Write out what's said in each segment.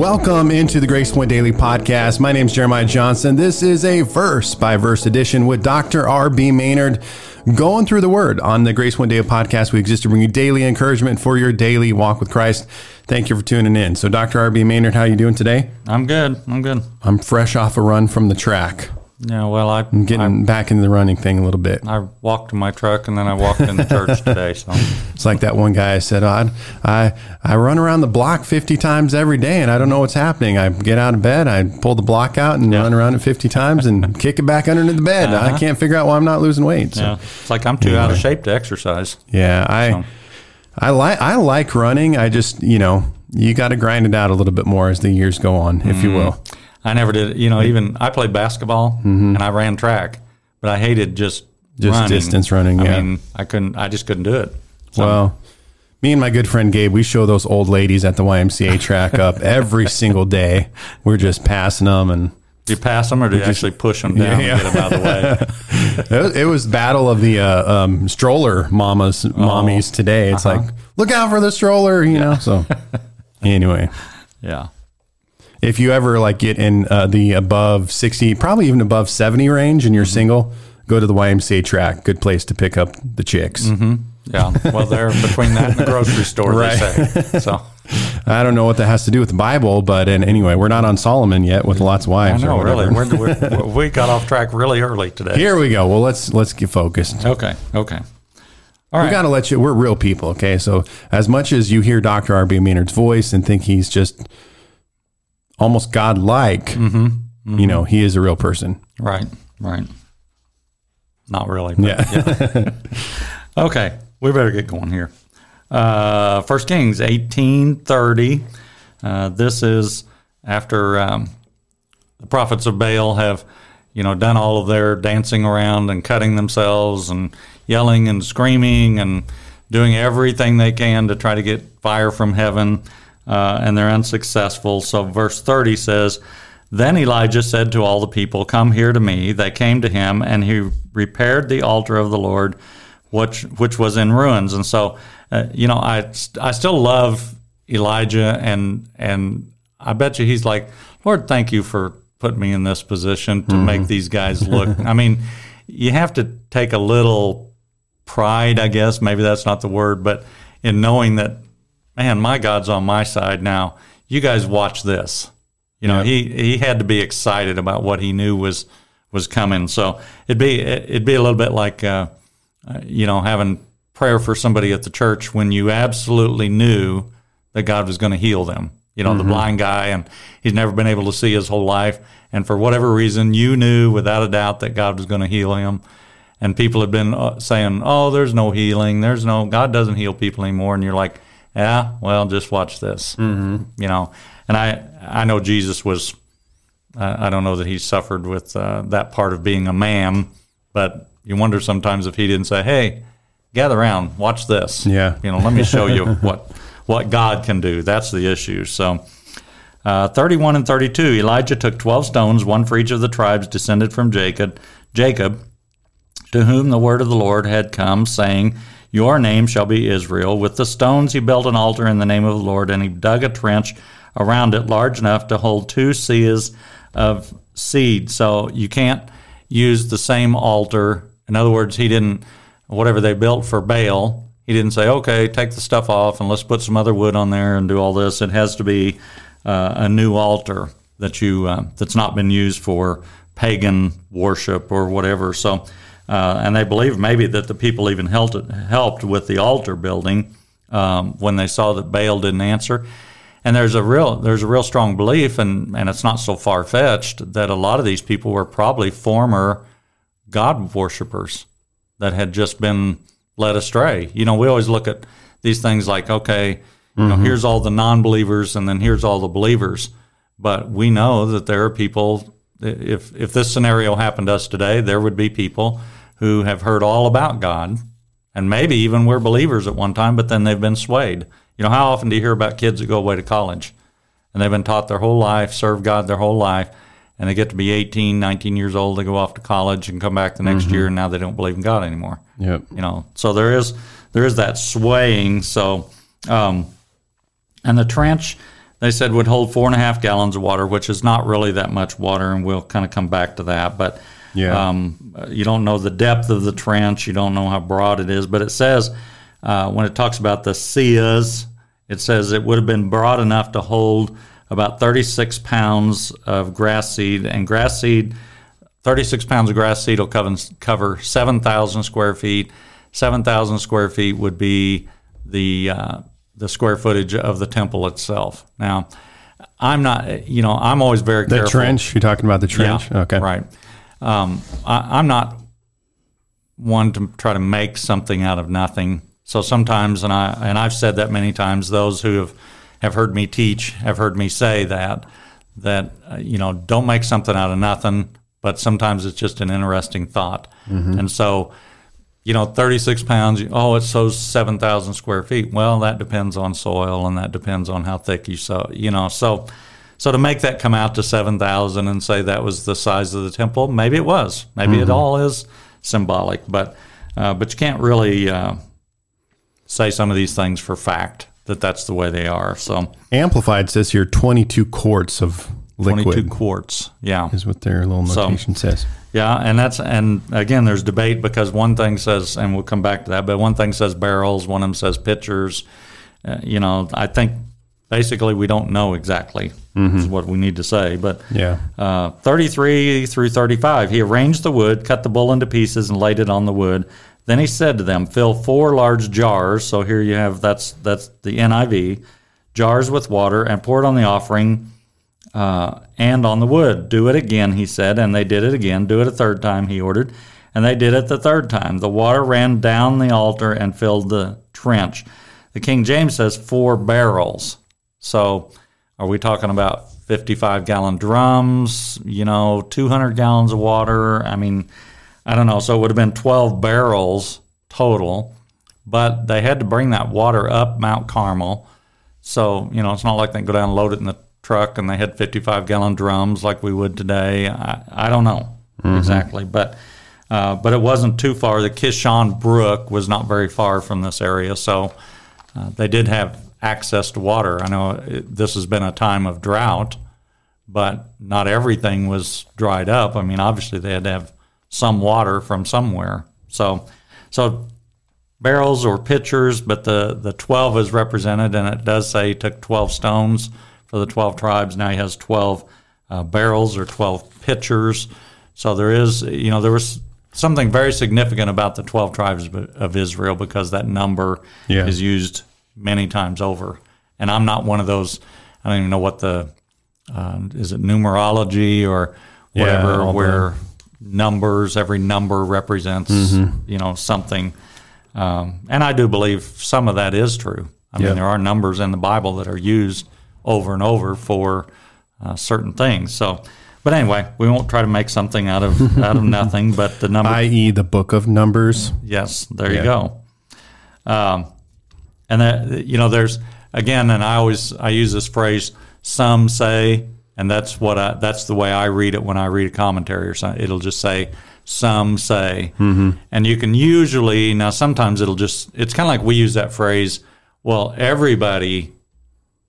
Welcome into the Grace Point Daily Podcast. My name is Jeremiah Johnson. This is a verse by verse edition with Dr. R.B. Maynard going through the word on the Grace Point Daily Podcast. We exist to bring you daily encouragement for your daily walk with Christ. Thank you for tuning in. So, Dr. R.B. Maynard, how are you doing today? I'm good. I'm good. I'm fresh off a run from the track. Yeah, well, I, I'm getting back into the running thing a little bit. I walked to my truck and then I walked in the church today. So It's like that one guy said, oh, I, I, I run around the block 50 times every day and I don't know what's happening. I get out of bed, I pull the block out and run around it 50 times and kick it back underneath the bed. I uh-huh. can't figure out why I'm not losing weight. So, yeah, it's like I'm too out of shape to exercise. yeah, I, So- I like, I like running. I just, you know, you got to grind it out a little bit more as the years go on, if you mm. will. I never did. You know, even I played basketball and I ran track, but I hated just Just running. distance running, I yeah. mean, I couldn't. I just couldn't do it. So, Well, me and my good friend Gabe, we show those old ladies at the YMCA track up every single day. We're just passing them, and do you pass them or do you actually push them down Yeah. and get them out of the way? it was, it was battle of the uh, um, stroller mamas, mommies today. It's like look out for the stroller, you know. So anyway, Yeah. If you ever like get in uh, the above sixty, probably even above seventy range, and you're single, go to the YMCA track. Good place to pick up the chicks. Mm-hmm. Yeah. Well, they're between that and the grocery store, Right. they say. So I don't know what that has to do with the Bible, but and anyway, we're not on Solomon yet with lots of I wives. or know, really. We're, we're, we got off track really early today. Here we go. Well, let's let's get focused. Okay. Okay. All right. We got to let you. We're real people, okay? So as much as you hear Dr. R.B. Maynard's voice and think he's just almost godlike, Mm-hmm. you know, he is a real person. Right, right. Not really. but Yeah. Okay, we better get going here. Uh, First Kings eighteen thirty. Uh, this is after um, the prophets of Baal have, you know, done all of their dancing around and cutting themselves and yelling and screaming and doing everything they can to try to get fire from heaven, uh, and they're unsuccessful. So, verse 30 says, Then Elijah said to all the people, Come here to me. They came to him, and he repaired the altar of the Lord, which, which was in ruins. And so, uh, you know, I, I still love Elijah, and, and I bet you he's like, Lord, thank you for putting me in this position to make these guys look. I mean, you have to take a little pride, I guess. Maybe that's not the word, but in knowing that, man, my God's on my side now. You guys watch this. You know, he he had to be excited about what he knew was was coming. So it'd be it'd be a little bit like, uh, uh, you know, having prayer for somebody at the church when you absolutely knew that God was going to heal them. You know, the blind guy, and he's never been able to see his whole life, and for whatever reason, you knew without a doubt that God was going to heal him and people have been uh, saying, "Oh, there's no healing. There's no God doesn't heal people anymore." And you're like, "Yeah, well, just watch this." Mm-hmm. You know, and I I know Jesus was. I I don't know that he suffered with uh, that part of being a man, but you wonder sometimes if he didn't say, "Hey, gather around, watch this." Yeah. you know, let me show you what what God can do. That's the issue. So. Uh, 31 and 32 Elijah took 12 stones, one for each of the tribes descended from Jacob, Jacob, to whom the word of the Lord had come, saying, Your name shall be Israel. With the stones he built an altar in the name of the Lord, and he dug a trench around it large enough to hold two seahs of seed. So you can't use the same altar. In other words, he didn't, whatever they built for Baal, he didn't say, okay, take the stuff off and let's put some other wood on there and do all this. It has to be uh, a new altar that you uh, that's not been used for pagan worship or whatever. So, uh, and they believe maybe that the people even helped helped with the altar building um, when they saw that Baal didn't answer. And there's a real there's a real strong belief, and and it's not so far fetched that a lot of these people were probably former God worshippers that had just been led astray. You know, we always look at these things like, okay, you know, here's all the non-believers, and then here's all the believers. But we know that there are people. If if this scenario happened to us today, there would be people who have heard all about God, and maybe even were believers at one time, but then they've been swayed. You know, how often do you hear about kids that go away to college, and they've been taught their whole life, serve God their whole life, and they get to be 18, 19 years old, they go off to college and come back the next year, and now they don't believe in God anymore. Yep. You know, so there is there is that swaying. So, um, and the trench they said would hold four and a half gallons of water, which is not really that much water, and we'll kind of come back to that. But Yeah. um, you don't know the depth of the trench, you don't know how broad it is, but it says uh, when it talks about the seahs, it says it would have been broad enough to hold about 36 pounds of grass seed, and grass seed 36 pounds of grass seed will cover, cover 7,000 square feet. 7,000 square feet would be the uh, the square footage of the temple itself. Now, I'm not, you know, I'm always very The careful. trench. You're talking about the trench. Yeah, okay. Right. Um, I, I'm not one to try to make something out of nothing. So sometimes, and I and I've said that many times. Those who have have heard me teach have heard me say that that uh, you know don't make something out of nothing. But sometimes it's just an interesting thought, and so you know, 36 pounds, oh, it sows 7,000 square feet. Well, that depends on soil and that depends on how thick you sow, you know. So, so to make that come out to 7,000 and say that was the size of the temple, maybe it was. Maybe it all is symbolic, but, uh, but you can't really uh, say some of these things for fact that that's the way they are. So, Amplified says here 22 quarts of 22 liquid quarts. Yeah. is what their little So- notation says. Yeah, and that's and again, there's debate because one thing says, and we'll come back to that, but one thing says barrels, one of them says pitchers. Uh, you know, I think basically we don't know exactly is what we need to say. But Yeah. uh, 33 through 35, he arranged the wood, cut the bull into pieces, and laid it on the wood. Then he said to them, "Fill four large jars." So here you have that's that's the NIV, jars with water, and pour it on the offering uh, and on the wood. Do it again, he said, and they did it again. Do it a third time, he ordered, and they did it the third time. The water ran down the altar and filled the trench. The King James says four barrels. So are we talking about 55 gallon drums, you know, 200 gallons of water? I mean, I don't know. So it would have been 12 barrels total, but they had to bring that water up Mount Carmel. So, you know, it's not like they go down and load it in the truck and they had 55 gallon drums like we would today. I, I don't know exactly, but uh, but it wasn't too far. The Kishon Brook was not very far from this area, so uh, they did have access to water. I know it, this has been a time of drought, but not everything was dried up. I mean, obviously they had to have some water from somewhere. So, so barrels or pitchers, but the, the 12 is represented, and it does say he took 12 stones for the 12 tribes. Now he has 12 uh, barrels or 12 pitchers. So there is, you know, there was something very significant about the 12 tribes of- of Israel because that number Yeah. is used many times over. And I'm not one of those, I don't even know what the, uh, is it numerology or Yeah, whatever, the- where numbers, every number represents, Mm-hmm. you know, something. Um, and I do believe some of that is true. I Yeah. mean, there are numbers in the Bible that are used over and over for uh, certain things. So, but anyway, we won't try to make something out of out of nothing. But the number, I.e., the book of Numbers. yes, there Yeah. you go. Um, and that you know, there's again, and I always I use this phrase. Some say, and that's what I that's the way I read it when I read a commentary or something. It'll just say some say, mm-hmm. and you can usually now sometimes it'll just it's kind of like we use that phrase. Well, everybody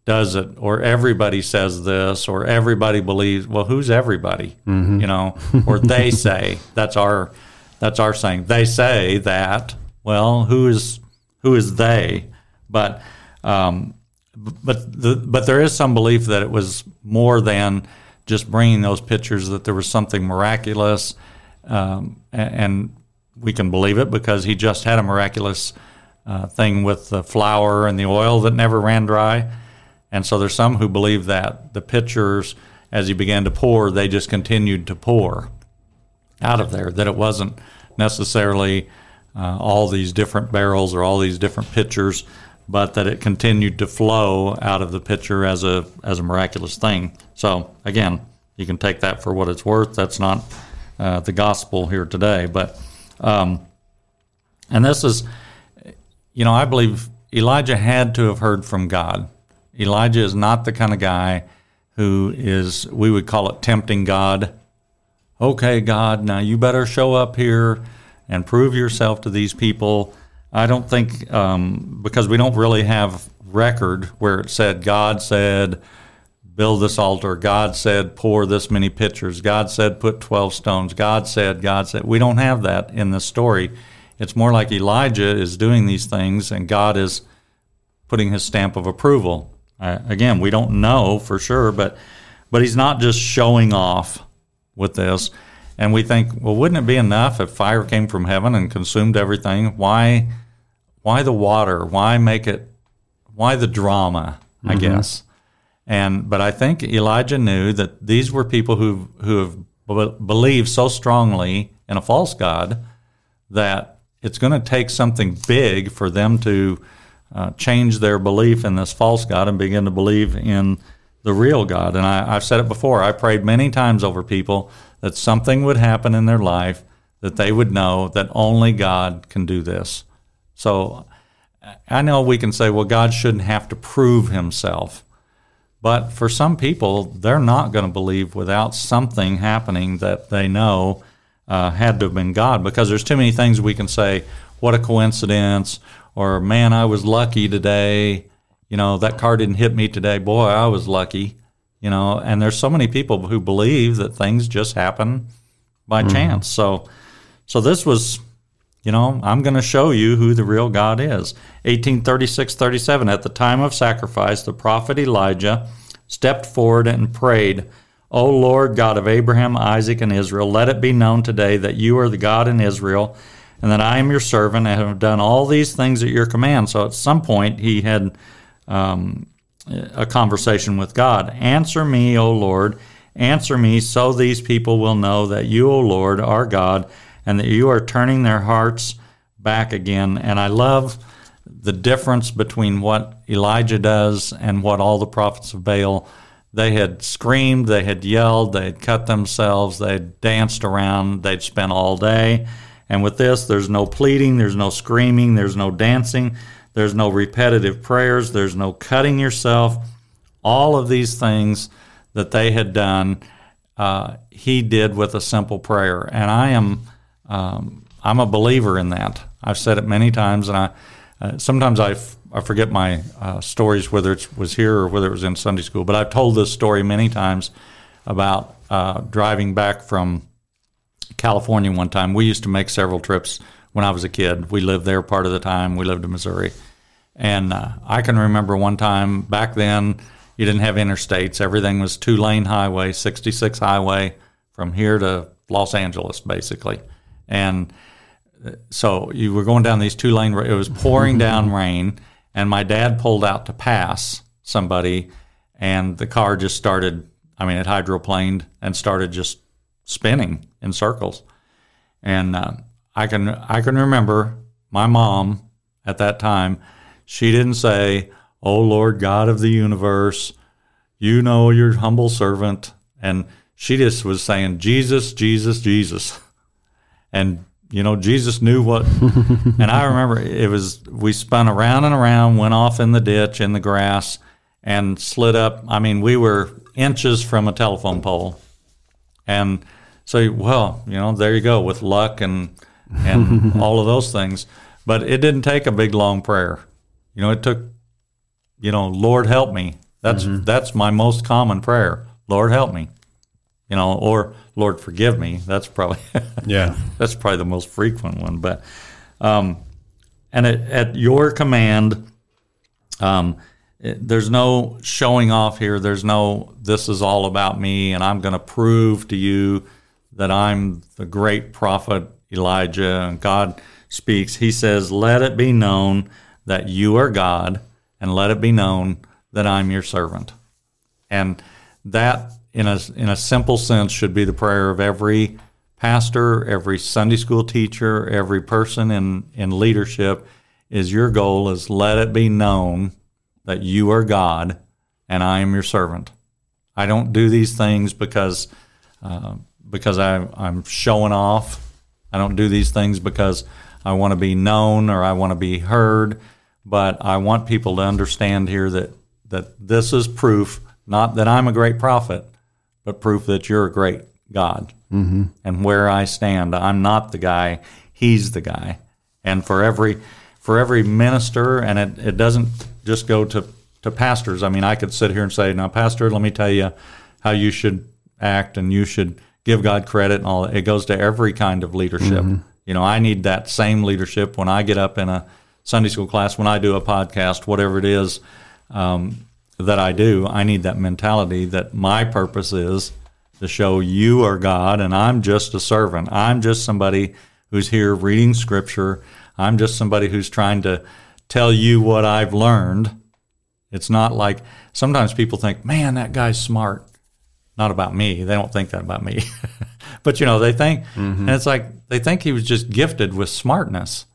does it, or everybody says this, or everybody believes. Well, who's everybody? You know, or they say that's our that's our saying. They say that. Well, who is who is they? But um, but the but there is some belief that it was more than just bringing those pictures. That there was something miraculous, um, and we can believe it because he just had a miraculous uh, thing with the flour and the oil that never ran dry. And so there's some who believe that the pitchers, as he began to pour, they just continued to pour out of there. That it wasn't necessarily uh, all these different barrels or all these different pitchers, but that it continued to flow out of the pitcher as a as a miraculous thing. So again, you can take that for what it's worth. That's not uh, the gospel here today, but um, and this is, you know, I believe Elijah had to have heard from God. Elijah is not the kind of guy who is, we would call it tempting God. Okay, God, now you better show up here and prove yourself to these people. I don't think, um, because we don't really have record where it said, God said, build this altar. God said, pour this many pitchers. God said, put 12 stones. God said, God said. We don't have that in this story. It's more like Elijah is doing these things and God is putting his stamp of approval. Uh, again, we don't know for sure, but but he's not just showing off with this. And we think, well, wouldn't it be enough if fire came from heaven and consumed everything? Why why the water? Why make it why the drama, I mm-hmm. guess? And but I think Elijah knew that these were people who who have believed so strongly in a false god that it's going to take something big for them to uh, change their belief in this false god and begin to believe in the real God. And I, I've said it before. I prayed many times over people that something would happen in their life that they would know that only God can do this. So I know we can say, well, God shouldn't have to prove himself. But for some people, they're not going to believe without something happening that they know uh, had to have been God because there's too many things we can say, what a coincidence, or man, I was lucky today, you know, that car didn't hit me today. Boy, I was lucky, you know, and there's so many people who believe that things just happen by mm-hmm. chance. So, so this was you know, I'm going to show you who the real God is. 1836 37, at the time of sacrifice, the prophet Elijah stepped forward and prayed, O Lord God of Abraham, Isaac, and Israel, let it be known today that you are the God in Israel, and that I am your servant, and have done all these things at your command. So at some point, he had um, a conversation with God. Answer me, O Lord, answer me, so these people will know that you, O Lord, are God and that you are turning their hearts back again. And I love the difference between what Elijah does and what all the prophets of Baal they had screamed, they had yelled, they had cut themselves, they had danced around, they'd spent all day. And with this, there's no pleading, there's no screaming, there's no dancing, there's no repetitive prayers, there's no cutting yourself. All of these things that they had done, uh, he did with a simple prayer. And I am um, I'm a believer in that. I've said it many times, and I uh, sometimes I, f- I forget my uh, stories, whether it was here or whether it was in Sunday school. But I've told this story many times about uh, driving back from California one time. We used to make several trips when I was a kid. We lived there part of the time. We lived in Missouri, and uh, I can remember one time back then. You didn't have interstates. Everything was two lane highway, 66 highway from here to Los Angeles, basically and so you were going down these two lane. It was pouring down rain, and my dad pulled out to pass somebody, and the car just started. I mean, it hydroplaned and started just spinning in circles. And uh, I can I can remember my mom at that time. She didn't say, "Oh Lord God of the universe, you know your humble servant," and she just was saying, "Jesus, Jesus, Jesus." and you know jesus knew what and i remember it was we spun around and around went off in the ditch in the grass and slid up. I mean we were inches from a telephone pole. And so well you know there you go with luck and and all of those things. But it didn't take a big long prayer. You know it took you know lord help me. That's mm-hmm. that's my most common prayer. Lord help me you know or Lord forgive me. That's probably yeah. That's probably the most frequent one. But um, and at, at, your command, um, it, there's no showing off here. There's no this is all about me, and I'm going to prove to you that I'm the great prophet Elijah. And God speaks. He says, "Let it be known that you are God, and let it be known that I'm your servant." And that in a in a simple sense should be the prayer of every pastor, every Sunday school teacher, every person in in leadership is your goal is let it be known that you are God and I am your servant. I don't do these things because uh, because I, I'm showing off. I don't do these things because I want to be known or I want to be heard. But I want people to understand here that that this is proof, not that I'm a great prophet, but proof that you're a great God. Mm-hmm. And where I stand, I'm not the guy; He's the guy. And for every for every minister, and it, it doesn't just go to to pastors. I mean, I could sit here and say, "Now, pastor, let me tell you how you should act, and you should give God credit and all." It goes to every kind of leadership. You know, I need that same leadership when I get up in a Sunday school class, when I do a podcast, whatever it is um, that I do. I need that mentality that my purpose is to show you are God, and I'm just a servant. I'm just somebody who's here reading Scripture. I'm just somebody who's trying to tell you what I've learned. It's not like sometimes people think, man, that guy's smart. Not about me. They don't think that about me. but, you know, they think, mm-hmm. and it's like they think he was just gifted with smartness.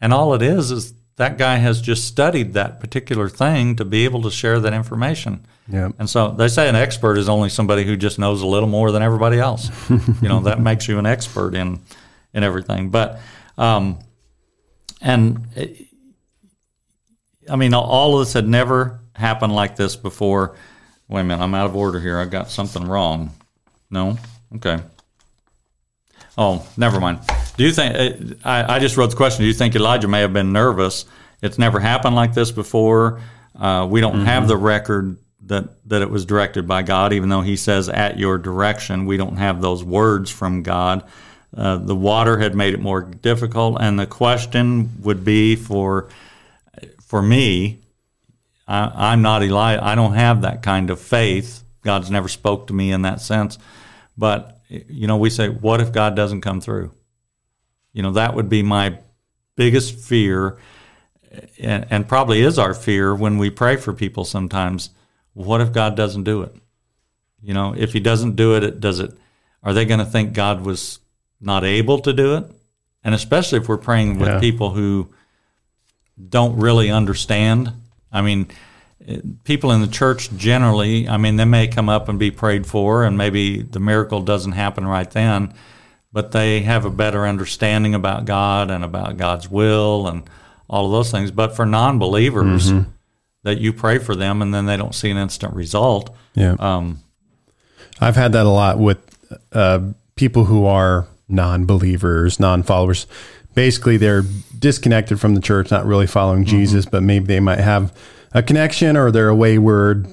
And all it is is that guy has just studied that particular thing to be able to share that information. Yeah. And so they say an expert is only somebody who just knows a little more than everybody else. you know, that makes you an expert in in everything. But um, and eh, I mean, all of this had never happened like this before. Wait a minute, I'm out of order here. I got something wrong. No, okay. Oh, never mind. Do you think? eh, I, I just wrote the question. Do you think Elijah may have been nervous? It's never happened like this before. Uh, we don't have the record that that it was directed by God, even though He says "at your direction." We don't have those words from God. Uh, the water had made it more difficult, and the question would be for for me. I, I'm not Elijah. I don't have that kind of faith. God's never spoke to me in that sense. But you know, we say, what if God doesn't come through? You know, that would be my biggest fear, and, and probably is our fear when we pray for people sometimes. What if God doesn't do it? You know, if He doesn't do it, it does it. Are they going to think God was not able to do it? And especially if we're praying with Yeah. people who don't really understand. I mean, people in the church generally, I mean, they may come up and be prayed for, and maybe the miracle doesn't happen right then, but they have a better understanding about God and about God's will and all of those things. But for non believers, that you pray for them and then they don't see an instant result. Yeah. Um, I've had that a lot with uh, people who are non-believers, non-followers. Basically, they're disconnected from the church, not really following Jesus, but maybe they might have a connection or they're a wayward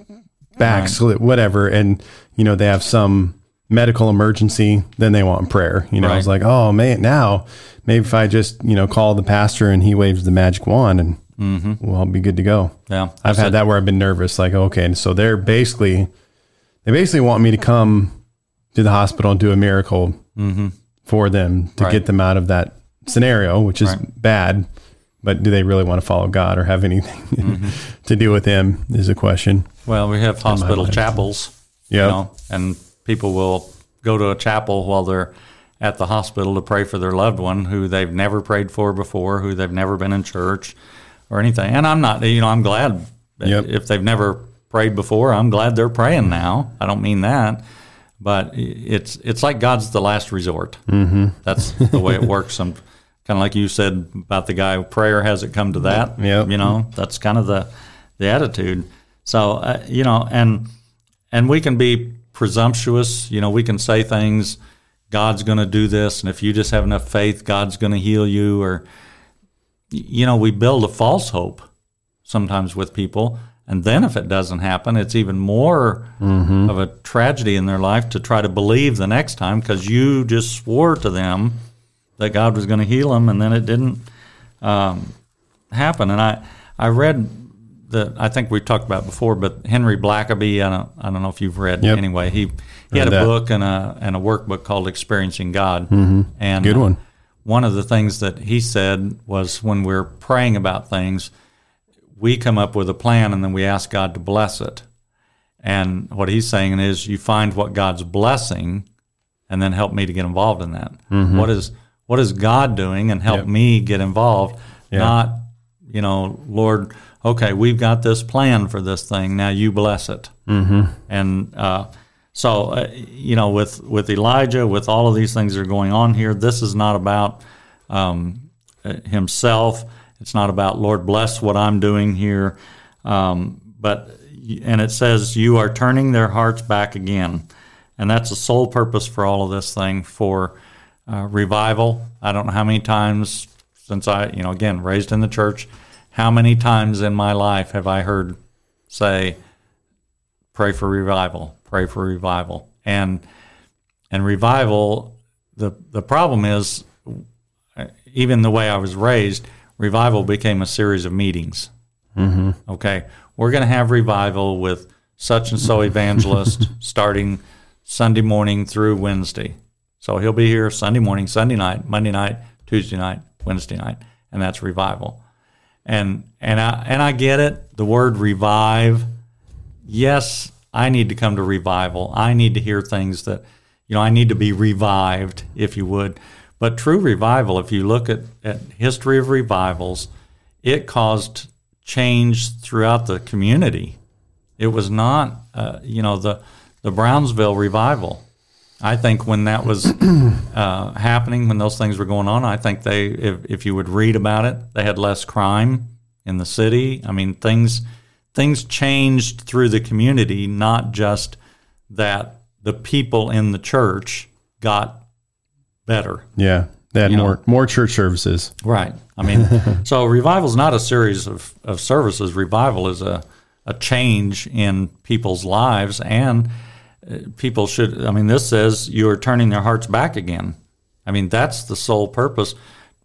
backslid, uh-huh. whatever, and you know they have some medical emergency. Then they want prayer. You know, Right. it's like, oh man, now maybe if I just you know call the pastor and he waves the magic wand and mm-hmm. we'll all be good to go. yeah, I've had that where I've been nervous, like, okay, and so they're basically, they basically want me to come to the hospital and do a miracle mm-hmm. for them to Right. get them out of that scenario, which is Right. bad. But do they really want to follow God or have anything Mm-hmm. to do with Him? Is a question. Well, we have hospital chapels. Yeah. You know, and people will go to a chapel while they're at the hospital to pray for their loved one who they've never prayed for before, who they've never been in church or anything. And I'm not, you know, I'm glad Yep. if they've never prayed before, I'm glad they're praying now. I don't mean that. But it's it's like God's the last resort. Mm-hmm. That's the way it works. I'm kind of like you said about the guy. Prayer hasn't come to that. Yep. You know, that's kind of the the attitude. So uh, you know, and and we can be presumptuous. You know, we can say things. God's going to do this, and if you just have enough faith, God's going to heal you. Or, you know, we build a false hope sometimes with people, and then if it doesn't happen, it's even more of a tragedy in their life to try to believe the next time because you just swore to them that God was going to heal them, and then it didn't um, happen. And I, I read that I think we talked about before, but Henry Blackaby. I don't, I don't know if you've read. Yep. Anyway, he he had a that. book and a and a workbook called Experiencing God. Mm-hmm. And Good uh, one. one of the things that he said was when we're praying about things, we come up with a plan and then we ask God to bless it. And what he's saying is, you find what God's blessing, and then help me to get involved in that. What is what is God doing, and help Yep. me get involved. Yeah. Not, you know, Lord, okay, we've got this plan for this thing. Now you bless it. Mm-hmm. And uh, so, uh, you know, with with Elijah, with all of these things that are going on here, this is not about um, uh, himself. It's not about Lord bless what I'm doing here, um, but and it says you are turning their hearts back again, and that's the sole purpose for all of this thing for uh, revival. I don't know how many times since I, you know, again raised in the church, how many times in my life have I heard say, "Pray for revival, pray for revival," and and revival. the The problem is, even the way I was raised, revival became a series of meetings. Mm-hmm. Okay, we're going to have revival with such and so evangelist starting Sunday morning through Wednesday. So he'll be here Sunday morning, Sunday night, Monday night, Tuesday night, Wednesday night, and that's revival. And and I and I get it. The word revive. Yes, I need to come to revival. I need to hear things that you know, I need to be revived, if you would. But true revival, if you look at, at history of revivals, it caused change throughout the community. It was not, uh, you know, the the Brownsville revival. I think when that was uh, happening, when those things were going on, I think they, if, if you would read about it, they had less crime in the city. I mean, things things changed through the community, not just that the people in the church got better. Yeah, they had more know? more church services. Right. I mean, so revival is not a series of, of services. Revival is a a change in people's lives and people should, I mean, this says you are turning their hearts back again. I mean, that's the sole purpose,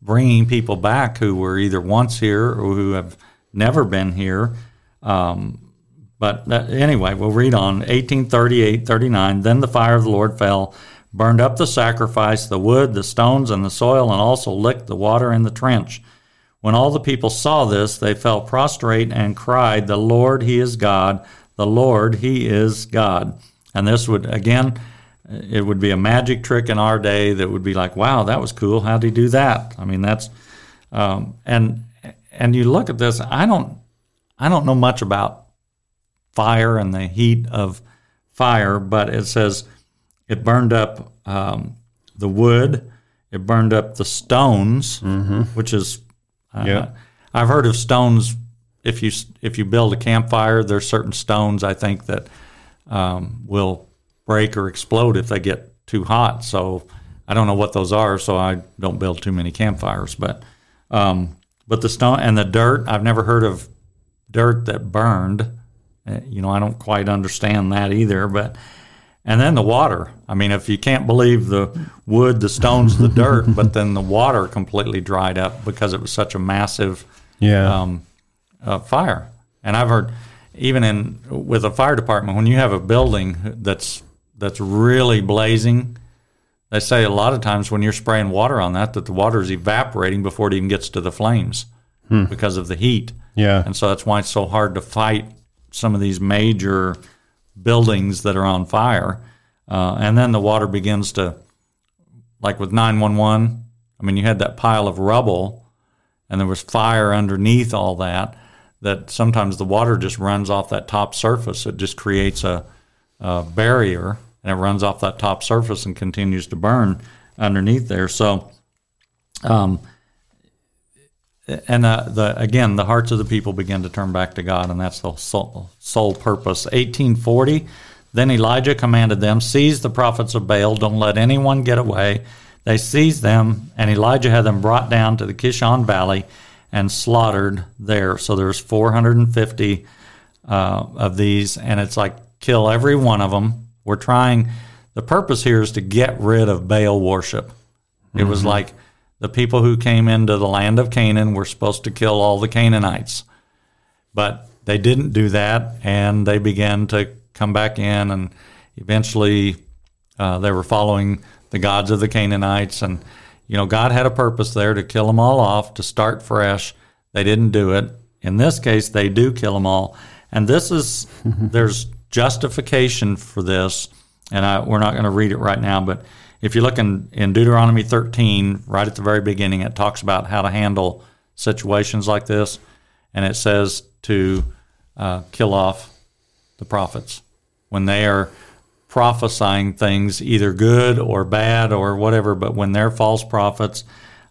bringing people back who were either once here or who have never been here. Um, but that, anyway, we'll read on 1838 39. Then the fire of the Lord fell, burned up the sacrifice, the wood, the stones, and the soil, and also licked the water in the trench. When all the people saw this, they fell prostrate and cried, The Lord, He is God! The Lord, He is God! And this would, again, it would be a magic trick in our day that would be like, wow, that was cool. How'd he do that? I mean, that's, um, and, and you look at this, I don't, I don't know much about fire and the heat of fire, but it says it burned up um, the wood, it burned up the stones, mm-hmm. which is, uh, yeah. I've heard of stones. If you if you build a campfire, there's certain stones I think that um, will break or explode if they get too hot. So I don't know what those are, so I don't build too many campfires. But um, but the stone and the dirt, I've never heard of dirt that burned. Uh, you know, I don't quite understand that either. But and then the water. I mean, if you can't believe the wood, the stones, the dirt, but then the water completely dried up because it was such a massive yeah. um, uh, fire. And I've heard even in with a fire department, when you have a building that's that's really blazing, they say a lot of times when you're spraying water on that, that the water is evaporating before it even gets to the flames hmm. because of the heat. Yeah, and so that's why it's so hard to fight some of these major buildings that are on fire. Uh, and then the water begins to, like with 911. I mean, you had that pile of rubble, and there was fire underneath all that that sometimes the water just runs off that top surface. It just creates a, a barrier and it runs off that top surface and continues to burn underneath there. So, um, and uh, the again, the hearts of the people begin to turn back to God, and that's the sole, sole purpose. 1840. Then Elijah commanded them, Seize the prophets of Baal, don't let anyone get away. They seized them, and Elijah had them brought down to the Kishon Valley and slaughtered there. So there's 450 uh, of these, and it's like kill every one of them. We're trying. The purpose here is to get rid of Baal worship. It mm-hmm. was like the people who came into the land of Canaan were supposed to kill all the Canaanites, but they didn't do that, and they began to come back in, and eventually uh, they were following the gods of the Canaanites and you know, God had a purpose there to kill them all off, to start fresh. They didn't do it. In this case, they do kill them all. And this is, there's justification for this. And I, we're not going to read it right now, but if you look in, in Deuteronomy 13, right at the very beginning, it talks about how to handle situations like this. And it says to uh, kill off the prophets when they are prophesying things, either good or bad or whatever. But when they're false prophets,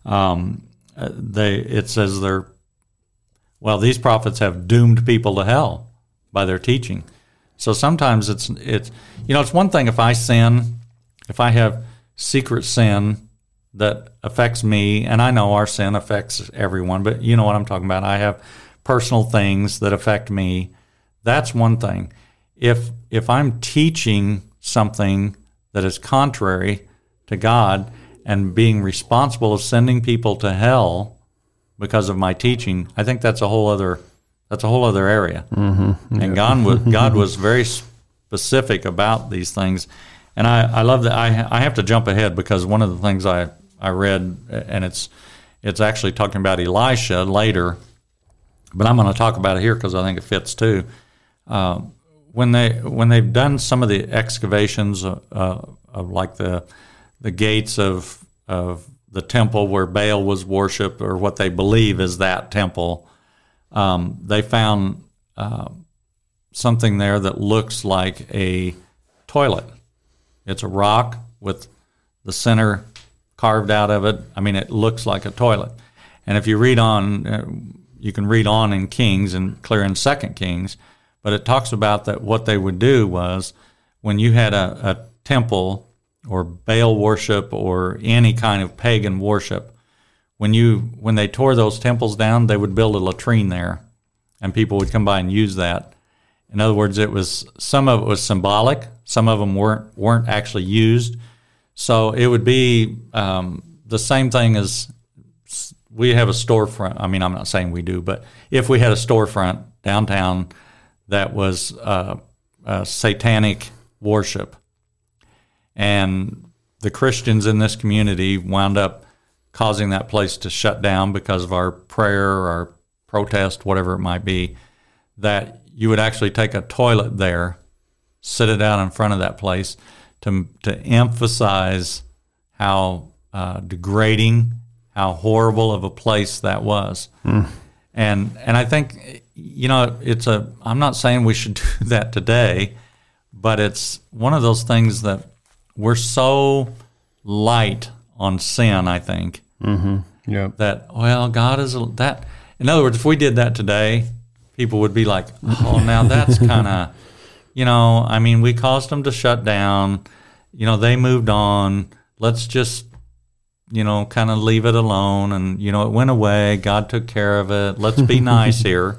um, they it says they're well, these prophets have doomed people to hell by their teaching. So sometimes it's it's you know it's one thing if I sin, if I have secret sin that affects me, and I know our sin affects everyone, but you know what I'm talking about. I have personal things that affect me That's one thing. If if I'm teaching something that is contrary to God and being responsible of sending people to hell because of my teaching, I think that's a whole other that's a whole other area. Mm-hmm. And God was God was very specific about these things. And I, I love that I I have to jump ahead because one of the things I, I read and it's it's actually talking about Elisha later, but I'm going to talk about it here because I think it fits too. Uh, when they when they've done some of the excavations uh, of like the the gates of of the temple where Baal was worshipped, or what they believe is that temple, um, they found uh, something there that looks like a toilet. It's a rock with the center carved out of it. I mean, it looks like a toilet. And if you read on, uh, you can read on in Kings and clear in Second Kings, but it talks about that what they would do was when you had a, a temple or Baal worship or any kind of pagan worship, when you when they tore those temples down, they would build a latrine there, and people would come by and use that. In other words, it was some of it was symbolic, some of them weren't weren't actually used so it would be um, the same thing as we have a storefront. I mean, I'm not saying we do, but if we had a storefront downtown that was uh, satanic worship, and the Christians in this community wound up causing that place to shut down because of our prayer our protest, whatever it might be, that you would actually take a toilet there, sit it out in front of that place to, to emphasize how uh, degrading, how horrible of a place that was. Mm. And, and I think, you know, it's a, I'm not saying we should do that today, but it's one of those things that we're so light on sin, I think. Mm-hmm. Yeah. That, well, God is a, that. In other words, if we did that today, people would be like, oh, now that's kind of, you know, I mean, we caused them to shut down you know, they moved on. Let's just, you know, kind of leave it alone. And, you know, it went away. God took care of it. Let's be nice here.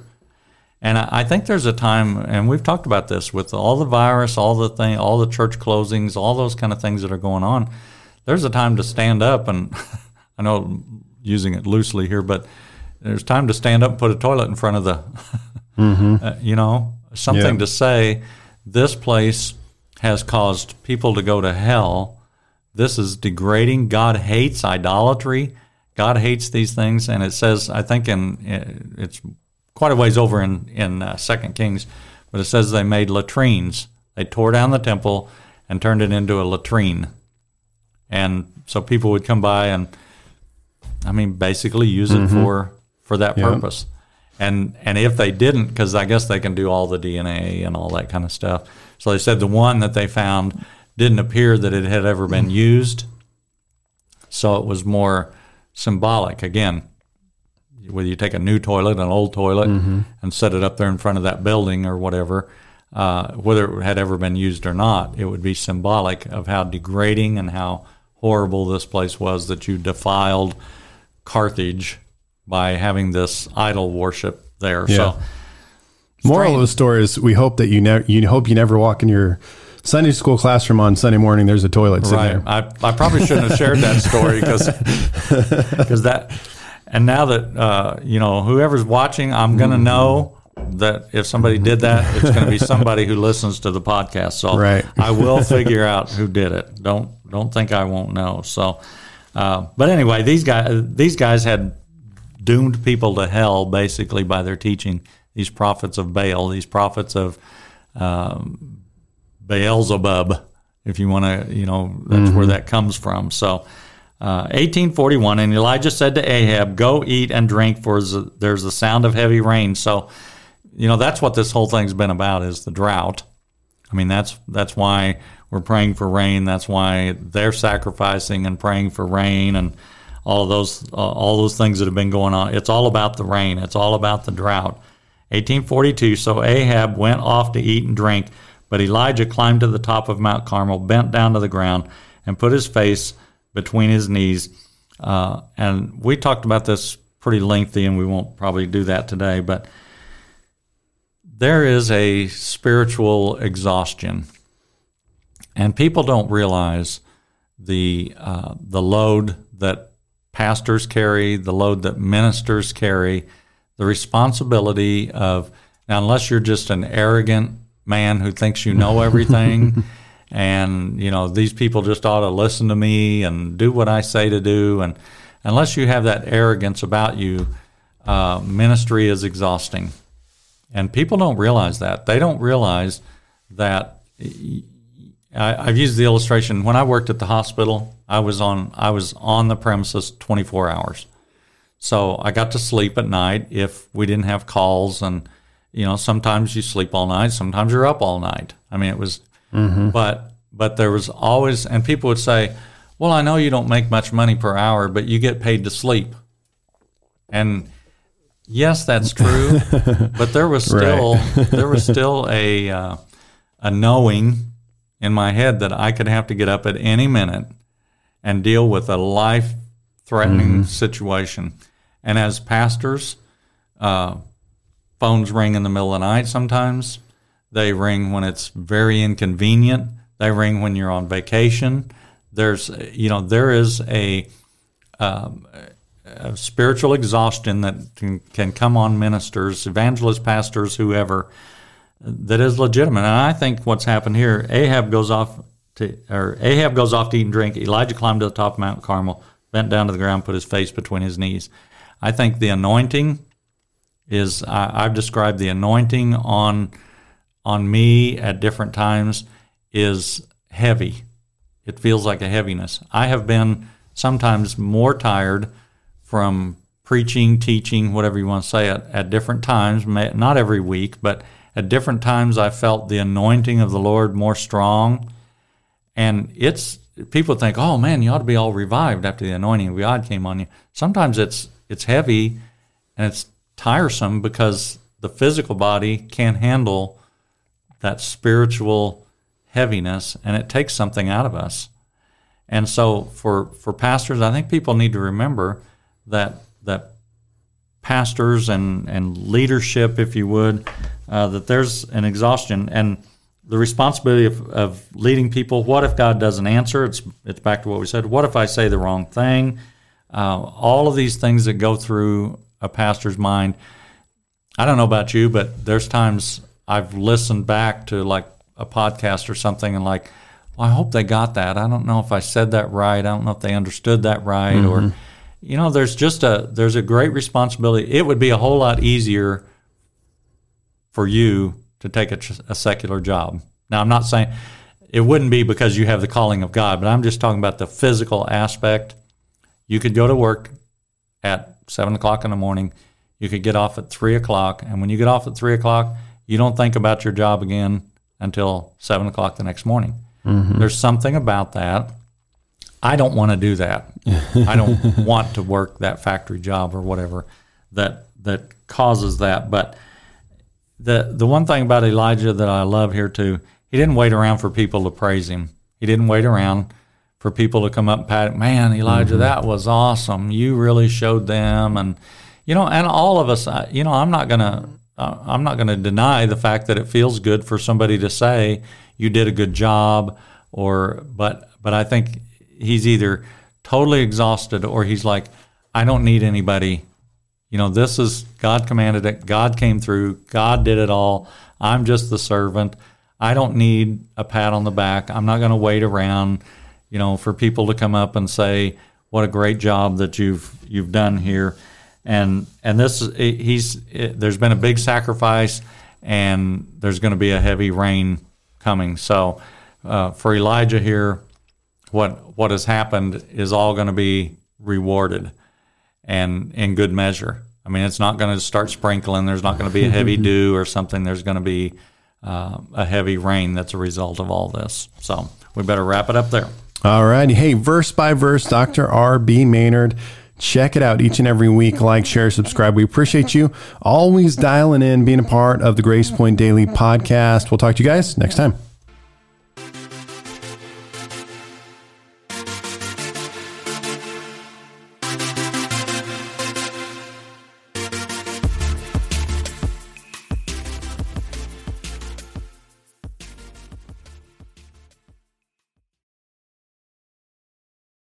And I, I think there's a time, and we've talked about this with all the virus, all the thing, all the church closings, all those kind of things that are going on. There's a time to stand up, and I know I'm using it loosely here, but there's time to stand up and put a toilet in front of the, mm-hmm. uh, you know, something yeah. to say. This place has caused people to go to hell. This is degrading. God hates idolatry. God hates these things, and it says I think in it's quite a ways over in in uh, Second Kings, but it says they made latrines. They tore down the temple and turned it into a latrine, and so people would come by and, I mean, basically use it mm-hmm. for for that purpose. And and if they didn't, because I guess they can do all the DNA and all that kind of stuff so they said the one that they found didn't appear that it had ever been used. So it was more symbolic. Again, whether you take a new toilet, an old toilet, mm-hmm. and set it up there in front of that building or whatever, uh, whether it had ever been used or not, it would be symbolic of how degrading and how horrible this place was that you defiled Carthage by having this idol worship there. Yeah. So Moral of the story is we hope that you never you hope you never walk in your Sunday school classroom on Sunday morning. There's a toilet right. there. I, I probably shouldn't have shared that story because because that and now that uh, you know whoever's watching, I'm gonna know that if somebody did that, it's gonna be somebody who listens to the podcast. So right. I will figure out who did it. Don't don't think I won't know. So, uh, but anyway, these guys these guys had doomed people to hell basically by their teaching these prophets of Baal, these prophets of um, Beelzebub, if you want to, you know, that's mm-hmm. where that comes from. So, uh, 1841, and Elijah said to Ahab, Go eat and drink, for there's the sound of heavy rain. So, you know, that's what this whole thing's been about is the drought. I mean, that's that's why we're praying for rain. That's why they're sacrificing and praying for rain and all of those uh, all those things that have been going on. It's all about the rain. It's all about the drought. 1842. So Ahab went off to eat and drink, but Elijah climbed to the top of Mount Carmel, bent down to the ground, and put his face between his knees. Uh, and we talked about this pretty lengthy, and we won't probably do that today. But there is a spiritual exhaustion, and people don't realize the uh, the load that pastors carry, the load that ministers carry, the responsibility of now, unless you're just an arrogant man who thinks you know everything. and you know these people just ought to listen to me and do what I say to do. And unless you have that arrogance about you, uh, ministry is exhausting, and people don't realize that. They don't realize that. I, have used the illustration when I worked at the hospital. I was on I was on the premises 24 hours, so I got to sleep at night if we didn't have calls and you know, sometimes you sleep all night, sometimes you're up all night. I mean, it was, mm-hmm. but but there was always, and people would say, "Well, I know you don't make much money per hour, but you get paid to sleep." And yes, that's true, but there was still there was still a uh, a knowing in my head that I could have to get up at any minute and deal with a life threatening mm-hmm. situation. And as pastors, uh, Phones ring in the middle of the night sometimes. They ring when it's very inconvenient. They ring when you're on vacation. There's, you know, there is a, um, a spiritual exhaustion that can, can come on ministers, evangelists, pastors, whoever, that is legitimate. And I think what's happened here, Ahab goes off to, or Ahab goes off to eat and drink. Elijah climbed to the top of Mount Carmel, bent down to the ground, put his face between his knees. I think the anointing is I, I've described the anointing on on me at different times is heavy. It feels like a heaviness. I have been sometimes more tired from preaching, teaching, whatever you want to say it, at different times, not every week, but at different times I felt the anointing of the Lord more strong. And it's people think, oh man, you ought to be all revived after the anointing of God came on you. Sometimes it's it's heavy and it's tiresome because the physical body can't handle that spiritual heaviness and it takes something out of us. And so for for pastors, I think people need to remember that that pastors and and leadership, if you would, uh, that there's an exhaustion and the responsibility of, of leading people. What if God doesn't answer? It's it's back to what we said. What if I say the wrong thing? Uh, all of these things that go through a pastor's mind. I don't know about you, but there's times I've listened back to like a podcast or something and like, well, I hope they got that. I don't know if I said that right. I don't know if they understood that right mm-hmm. or you know, there's just a there's a great responsibility. It would be a whole lot easier for you to take a, a secular job. Now, I'm not saying it wouldn't be because you have the calling of God, but I'm just talking about the physical aspect. You could go to work at seven o'clock in the morning. You could get off at three o'clock, and when you get off at three o'clock, you don't think about your job again until seven o'clock the next morning. Mm-hmm. There's something about that. I don't want to do that. I don't want to work that factory job or whatever that that causes that. But the the one thing about Elijah that I love here too, he didn't wait around for people to praise him. He didn't wait around for people to come up and pat, man, Elijah, mm-hmm. that was awesome. You really showed them, and you know, and all of us, you know, I'm not gonna, I'm not gonna deny the fact that it feels good for somebody to say you did a good job, or but, but I think he's either totally exhausted or he's like, I don't need anybody. You know, this is God commanded it. God came through. God did it all. I'm just the servant. I don't need a pat on the back. I'm not going to wait around you know, for people to come up and say, "What a great job that you've you've done here," and and this he's there's been a big sacrifice, and there's going to be a heavy rain coming. So uh, for Elijah here, what what has happened is all going to be rewarded, and in good measure. I mean, it's not going to start sprinkling. There's not going to be a heavy dew or something. There's going to be uh, a heavy rain that's a result of all this. So we better wrap it up there. All right. Hey, verse by verse, Dr. R.B. Maynard. Check it out each and every week. Like, share, subscribe. We appreciate you always dialing in, being a part of the Grace Point Daily podcast. We'll talk to you guys next time.